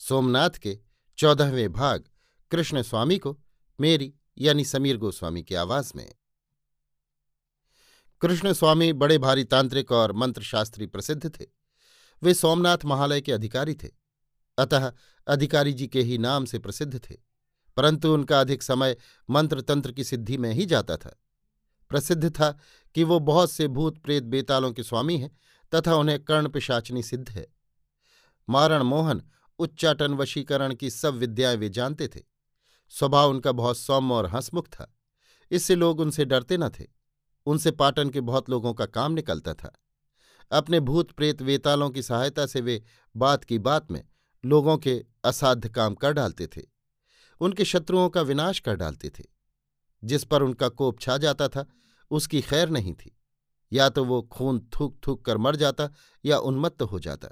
सोमनाथ के चौदहवें भाग कृष्ण स्वामी को मेरी यानी समीर गोस्वामी की आवाज़ में। कृष्ण स्वामी बड़े भारी तांत्रिक और मंत्रशास्त्री प्रसिद्ध थे। वे सोमनाथ महालय के अधिकारी थे। अतः अधिकारी जी के ही नाम से प्रसिद्ध थे, परंतु उनका अधिक समय मंत्र तंत्र की सिद्धि में ही जाता था। प्रसिद्ध था कि वो बहुत से भूत प्रेत बेतालों के स्वामी हैं तथा उन्हें कर्ण पिशाचनी सिद्ध है। मारण मोहन उच्चाटन वशीकरण की सब विद्याएँ वे जानते थे। स्वभाव उनका बहुत सौम्य और हंसमुख था। इससे लोग उनसे डरते न थे। उनसे पाटन के बहुत लोगों का काम निकलता था। अपने भूत प्रेत वेतालों की सहायता से वे बात की बात में लोगों के असाध्य काम कर डालते थे। उनके शत्रुओं का विनाश कर डालते थे। जिस पर उनका कोप छा जाता था, उसकी खैर नहीं थी। या तो वो खून थूक थूक कर मर जाता या उन्मत्त हो जाता।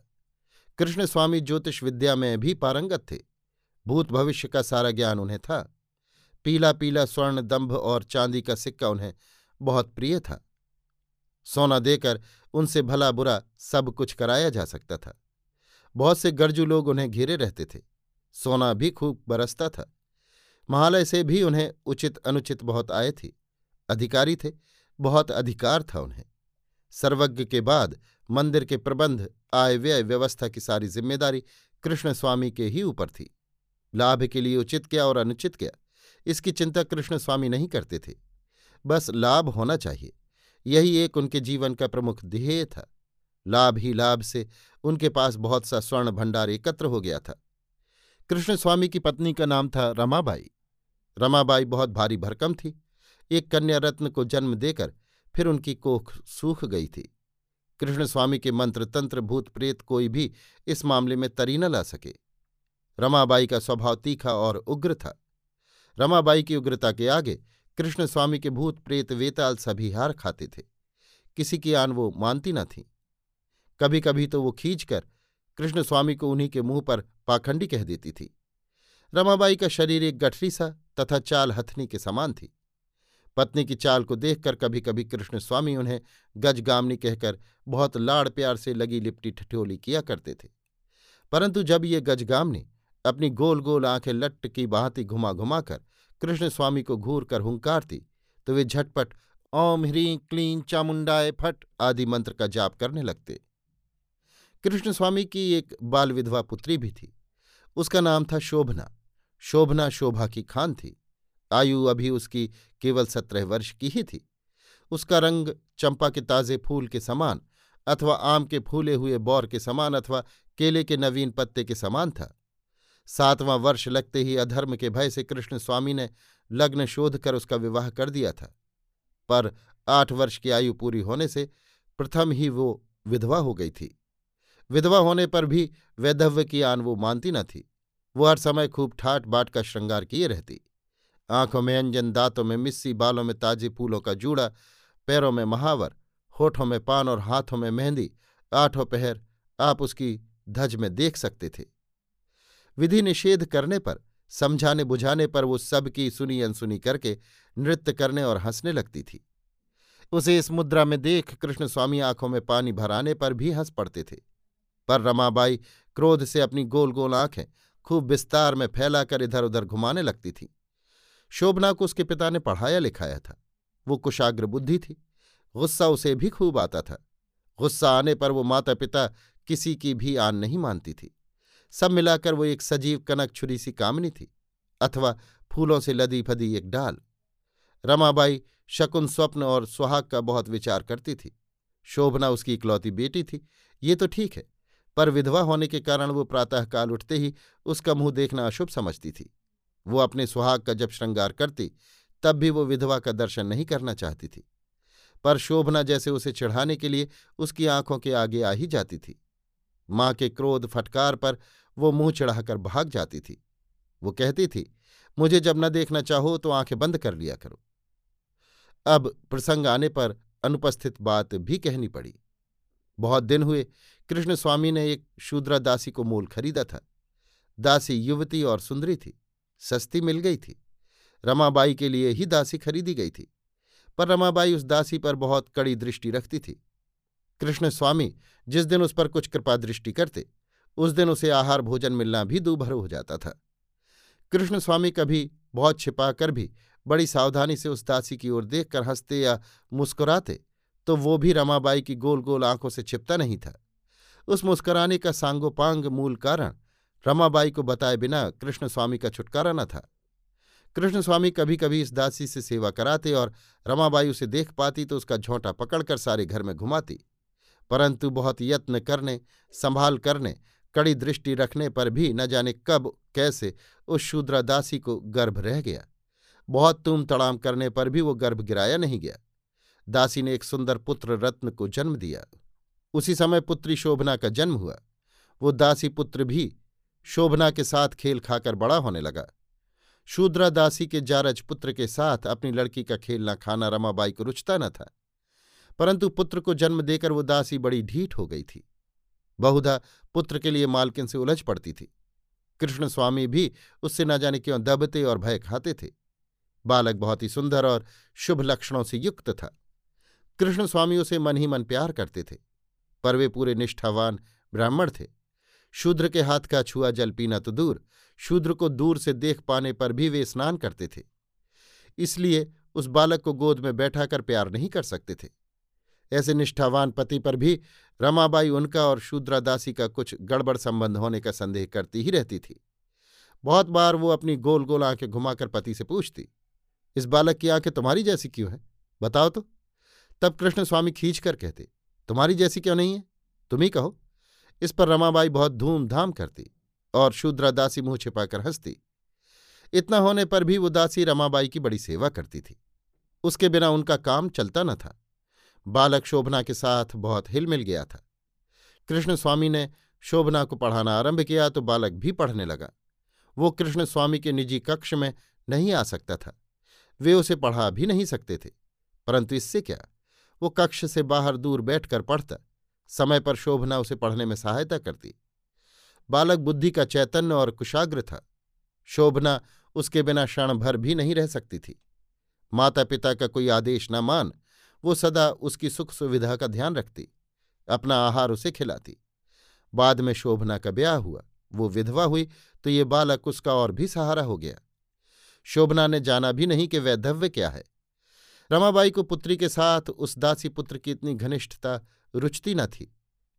कृष्ण स्वामी ज्योतिष विद्या में भी पारंगत थे। भूत भविष्य का सारा ज्ञान उन्हें था। पीला पीला स्वर्ण दंभ और चांदी का सिक्का उन्हें बहुत प्रिय था। सोना देकर उनसे भला बुरा सब कुछ कराया जा सकता था। बहुत से गर्जू लोग उन्हें घेरे रहते थे। सोना भी खूब बरसता था। महालय से भी उन्हें उचित अनुचित बहुत आए थे। अधिकारी थे, बहुत अधिकार था उन्हें। सर्वज्ञ के बाद मंदिर के प्रबंध, आय व्यय व्यवस्था की सारी ज़िम्मेदारी कृष्ण स्वामी के ही ऊपर थी। लाभ के लिए उचित क्या और अनुचित क्या इसकी चिंता कृष्ण स्वामी नहीं करते थे। बस लाभ होना चाहिए, यही एक उनके जीवन का प्रमुख ध्येय था। लाभ ही लाभ से उनके पास बहुत सा स्वर्ण भंडार एकत्र हो गया था। कृष्ण स्वामी की पत्नी का नाम था रमाबाई। रमाबाई बहुत भारी भरकम थी। एक कन्या रत्न को जन्म देकर फिर उनकी कोख सूख गई थी। कृष्ण स्वामी के मंत्र तंत्र भूत प्रेत कोई भी इस मामले में तरी न ला सके। रमाबाई का स्वभाव तीखा और उग्र था। रमाबाई की उग्रता के आगे कृष्ण स्वामी के भूत प्रेत वेताल सभी हार खाते थे। किसी की आन वो मानती न थी। कभी कभी तो वो खींचकर कृष्ण स्वामी को उन्हीं के मुँह पर पाखंडी कह देती थी। रमाबाई का शरीर एक गठरी सा तथा चाल हथनी के समान थी। पत्नी की चाल को देखकर कभी कभी कृष्ण स्वामी उन्हें गजगामनी कहकर बहुत लाड़ प्यार से लगी लिपटी ठठोली किया करते थे। परंतु जब ये गजगामनी अपनी गोल गोल आँखें लट्ट की बहाती घुमा घुमाकर कृष्ण स्वामी को घूर कर हुंकारती तो वे झटपट, ओम ह्रीं क्लीं चामुंडाए फट आदि मंत्र का जाप करने लगते। कृष्ण स्वामी की एक बाल विधवा पुत्री भी थी। उसका नाम था शोभना। शोभना शोभा की खान थी। आयु अभी उसकी केवल सत्रह वर्ष की ही थी। उसका रंग चंपा के ताजे फूल के समान अथवा आम के फूले हुए बौर के समान अथवा केले के नवीन पत्ते के समान था। सातवां वर्ष लगते ही अधर्म के भय से कृष्ण स्वामी ने लग्न शोध कर उसका विवाह कर दिया था। पर आठ वर्ष की आयु पूरी होने से प्रथम ही वो विधवा हो गई थी। विधवा होने पर भी वैधव्य की आन वो मानती न थी। वो हर समय खूब ठाट बाट का श्रृंगार किए रहती। आँखों में अंजन, दांतों में मिस्सी, बालों में ताजे फूलों का जूड़ा, पैरों में महावर, होठों में पान और हाथों में मेहंदी, आठों पहर आप उसकी धज में देख सकते थे। विधि निषेध करने पर, समझाने बुझाने पर वो सबकी सुनी अनसुनी करके नृत्य करने और हंसने लगती थी। उसे इस मुद्रा में देख कृष्ण स्वामी आँखों में पानी भराने पर भी हंस पड़ते थे। पर रमाबाई क्रोध से अपनी गोल गोल आँखें खूब विस्तार में फैलाकर इधर उधर घुमाने लगती थी। शोभना को उसके पिता ने पढ़ाया लिखाया था। वो कुशाग्र बुद्धि थी। गुस्सा उसे भी खूब आता था। गुस्सा आने पर वो माता पिता किसी की भी आन नहीं मानती थी। सब मिलाकर वो एक सजीव कनक छुरी सी कामनी थी, अथवा फूलों से लदी फदी एक डाल। रमाबाई शकुन स्वप्न और सुहाग का बहुत विचार करती थी। शोभना उसकी इकलौती बेटी थी। ये तो ठीक है, पर विधवा होने के कारण वो प्रातःकाल उठते ही उसका मुँह देखना अशुभ समझती थी। वो अपने सुहाग का जब श्रृंगार करती, तब भी वो विधवा का दर्शन नहीं करना चाहती थी। पर शोभना जैसे उसे चढ़ाने के लिए उसकी आँखों के आगे आ ही जाती थी। माँ के क्रोध फटकार पर वो मुँह चढ़ाकर भाग जाती थी। वो कहती थी, मुझे जब न देखना चाहो तो आँखें बंद कर लिया करो। अब प्रसंग आने पर अनुपस्थित बात भी कहनी पड़ी। बहुत दिन हुए कृष्ण स्वामी ने एक शूद्रा दासी को मूल खरीदा था। दासी युवती और सुंदरी थी। सस्ती मिल गई थी। रमाबाई के लिए ही दासी खरीदी गई थी, पर रमाबाई उस दासी पर बहुत कड़ी दृष्टि रखती थी। कृष्ण स्वामी जिस दिन उस पर कुछ कृपा दृष्टि करते, उस दिन उसे आहार भोजन मिलना भी दूभर हो जाता था। कृष्ण स्वामी कभी बहुत छिपा कर भी बड़ी सावधानी से उस दासी की ओर देखकर हँसते या मुस्कुराते तो वो भी रमाबाई की गोल गोल आँखों से छिपता नहीं था। उस मुस्कुराने का सांगोपांग मूल कारण रमाबाई को बताए बिना कृष्ण स्वामी का छुटकारा न था। कृष्ण स्वामी कभी कभी इस दासी से सेवा कराते और रमाबाई उसे देख पाती तो उसका झोंटा पकड़कर सारे घर में घुमाती। परंतु बहुत यत्न करने, संभाल करने, कड़ी दृष्टि रखने पर भी न जाने कब, कैसे उस शूद्रा दासी को गर्भ रह गया। बहुत तुम तड़ाम करने पर भी वो गर्भ गिराया नहीं गया। दासी ने एक सुंदर पुत्र रत्न को जन्म दिया। उसी समय पुत्री शोभना का जन्म हुआ। वो दासी पुत्र भी शोभना के साथ खेल खाकर बड़ा होने लगा। शूद्रा दासी के जारज पुत्र के साथ अपनी लड़की का खेलना खाना रमाबाई को रुचता न था, परंतु पुत्र को जन्म देकर वो दासी बड़ी ढीठ हो गई थी। बहुधा पुत्र के लिए मालकिन से उलझ पड़ती थी। कृष्ण स्वामी भी उससे न जाने क्यों दबते और भय खाते थे। बालक बहुत ही सुंदर और शुभ लक्षणों से युक्त था। कृष्ण स्वामी उसे मन ही मन प्यार करते थे, पर वे पूरे निष्ठावान ब्राह्मण थे। शूद्र के हाथ का छुआ जल पीना तो दूर, शूद्र को दूर से देख पाने पर भी वे स्नान करते थे। इसलिए उस बालक को गोद में बैठाकर प्यार नहीं कर सकते थे। ऐसे निष्ठावान पति पर भी रमाबाई उनका और शूद्रादासी का कुछ गड़बड़ संबंध होने का संदेह करती ही रहती थी। बहुत बार वो अपनी गोल गोल आँखें घुमाकर पति से पूछती, इस बालक की आँखें तुम्हारी जैसी क्यों है? बताओ तो। तब कृष्ण स्वामी खींच कर कहते, तुम्हारी जैसी क्यों नहीं है? तुम ही कहो। इस पर रमाबाई बहुत धूमधाम करती और शूद्रा दासी मुँह छिपाकर हंसती। इतना होने पर भी वो दासी रमाबाई की बड़ी सेवा करती थी। उसके बिना उनका काम चलता न था। बालक शोभना के साथ बहुत हिलमिल गया था। कृष्ण स्वामी ने शोभना को पढ़ाना आरंभ किया तो बालक भी पढ़ने लगा। वो कृष्ण स्वामी के निजी कक्ष में नहीं आ सकता था। वे उसे पढ़ा भी नहीं सकते थे। परंतु इससे क्या? वो कक्ष से बाहर दूर बैठकर पढ़ता। समय पर शोभना उसे पढ़ने में सहायता करती। बालक बुद्धि का चैतन्य और कुशाग्र था। शोभना उसके बिना क्षण भर भी नहीं रह सकती थी। माता पिता का कोई आदेश न मान, वो सदा उसकी सुख सुविधा का ध्यान रखती, अपना आहार उसे खिलाती। बाद में शोभना का ब्याह हुआ, वो विधवा हुई तो ये बालक उसका और भी सहारा हो गया। शोभना ने जाना भी नहीं कि वैधव्य क्या है। रमाबाई को पुत्री के साथ उस दासी पुत्र की इतनी घनिष्ठता रुचती न थी,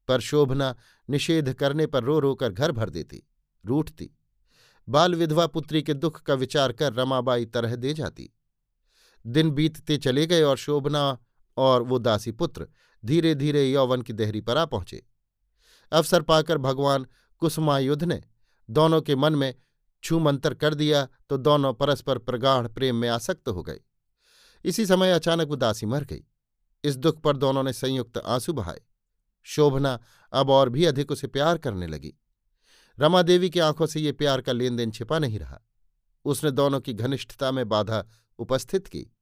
पर शोभना निषेध करने पर रो रोकर घर भर देती, रूठती। बाल विधवा पुत्री के दुख का विचार कर रमाबाई तरह दे जाती। दिन बीतते चले गए और शोभना और वो दासी पुत्र धीरे धीरे यौवन की देहरी पर आ पहुँचे। अवसर पाकर भगवान कुसुमायुद्ध ने दोनों के मन में छूमंतर कर दिया तो दोनों परस्पर प्रगाढ़ प्रेम में आसक्त हो गए। इसी समय अचानक वो दासी मर गई। इस दुख पर दोनों ने संयुक्त आँसू बहाए। शोभना अब और भी अधिक उसे प्यार करने लगी। रमा देवी की आँखों से ये प्यार का लेन देन छिपा नहीं रहा। उसने दोनों की घनिष्ठता में बाधा उपस्थित की।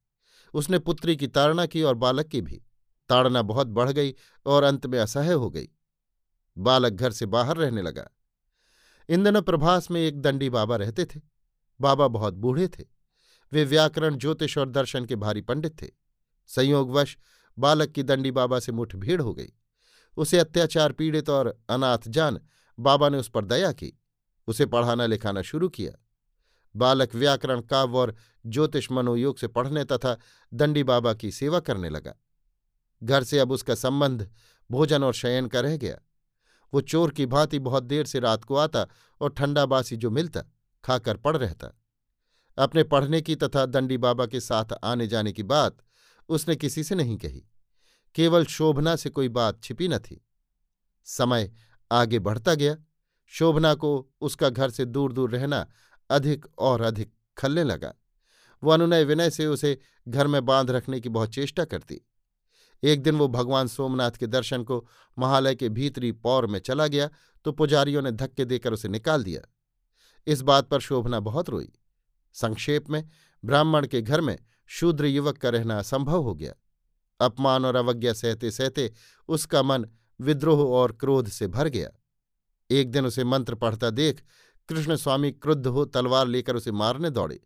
उसने पुत्री की ताड़ना की और बालक की भी। ताड़ना बहुत बढ़ गई और अंत में असह्य हो गई। बालक घर से बाहर रहने लगा। इन दिनों प्रभास में एक दंडी बाबा रहते थे। बाबा बहुत बूढ़े थे। वे व्याकरण, ज्योतिष और दर्शन के भारी पंडित थे। संयोगवश बालक की दंडी बाबा से मुठभेड़ हो गई। उसे अत्याचार पीड़ित और अनाथ जान बाबा ने उस पर दया की। उसे पढ़ाना लिखाना शुरू किया। बालक व्याकरण, काव्य और ज्योतिष मनोयोग से पढ़ने तथा दंडी बाबा की सेवा करने लगा। घर से अब उसका संबंध, भोजन और शयन का रह गया। वो चोर की भांति बहुत देर से रात को आता और ठंडा बासी जो मिलता, खाकर पड़ रहता। अपने पढ़ने की तथा दंडी बाबा के साथ आने जाने की बात उसने किसी से नहीं कही। केवल शोभना से कोई बात छिपी न थी। समय आगे बढ़ता गया। शोभना को उसका घर से दूर दूर रहना अधिक और अधिक खलने लगा। वो अनुनय विनय से उसे घर में बाँध रखने की बहुत चेष्टा करती। एक दिन वो भगवान सोमनाथ के दर्शन को महालय के भीतरी पौर में चला गया तो पुजारियों ने धक्के देकर उसे निकाल दिया। इस बात पर शोभना बहुत रोई। संक्षेप में, ब्राह्मण के घर में शूद्र युवक का रहना असंभव हो गया। अपमान और अवज्ञा सहते सहते उसका मन विद्रोह और क्रोध से भर गया। एक दिन उसे मंत्र पढ़ता देख कृष्ण स्वामी क्रुद्ध हो तलवार लेकर उसे मारने दौड़े।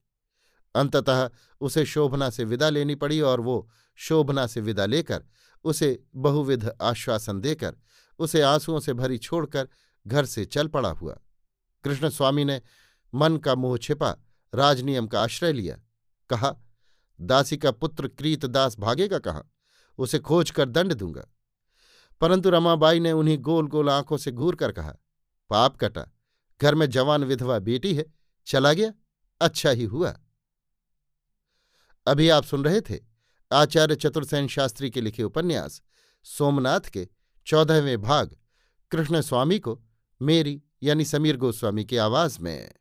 अंततः उसे शोभना से विदा लेनी पड़ी और वो शोभना से विदा लेकर उसे बहुविध आश्वासन देकर उसे आंसुओं से भरी छोड़कर घर से चल पड़ा हुआ। कृष्ण स्वामी ने मन का मुँह छिपा, राजनियम का आश्रय लिया। कहा दासी का पुत्र क्रीतदास भागेगा कहाँ? उसे खोज कर दंड दूँगा। परंतु रमाबाई ने उन्हीं गोल गोल आँखों से घूर कर कहा, पाप कटा, घर में जवान विधवा बेटी है, चला गया अच्छा ही हुआ। अभी आप सुन रहे थे आचार्य चतुर्सेन शास्त्री के लिखे उपन्यास, सोमनाथ के चौदहवें भाग कृष्ण स्वामी को मेरी यानी समीर गोस्वामी की आवाज़ में।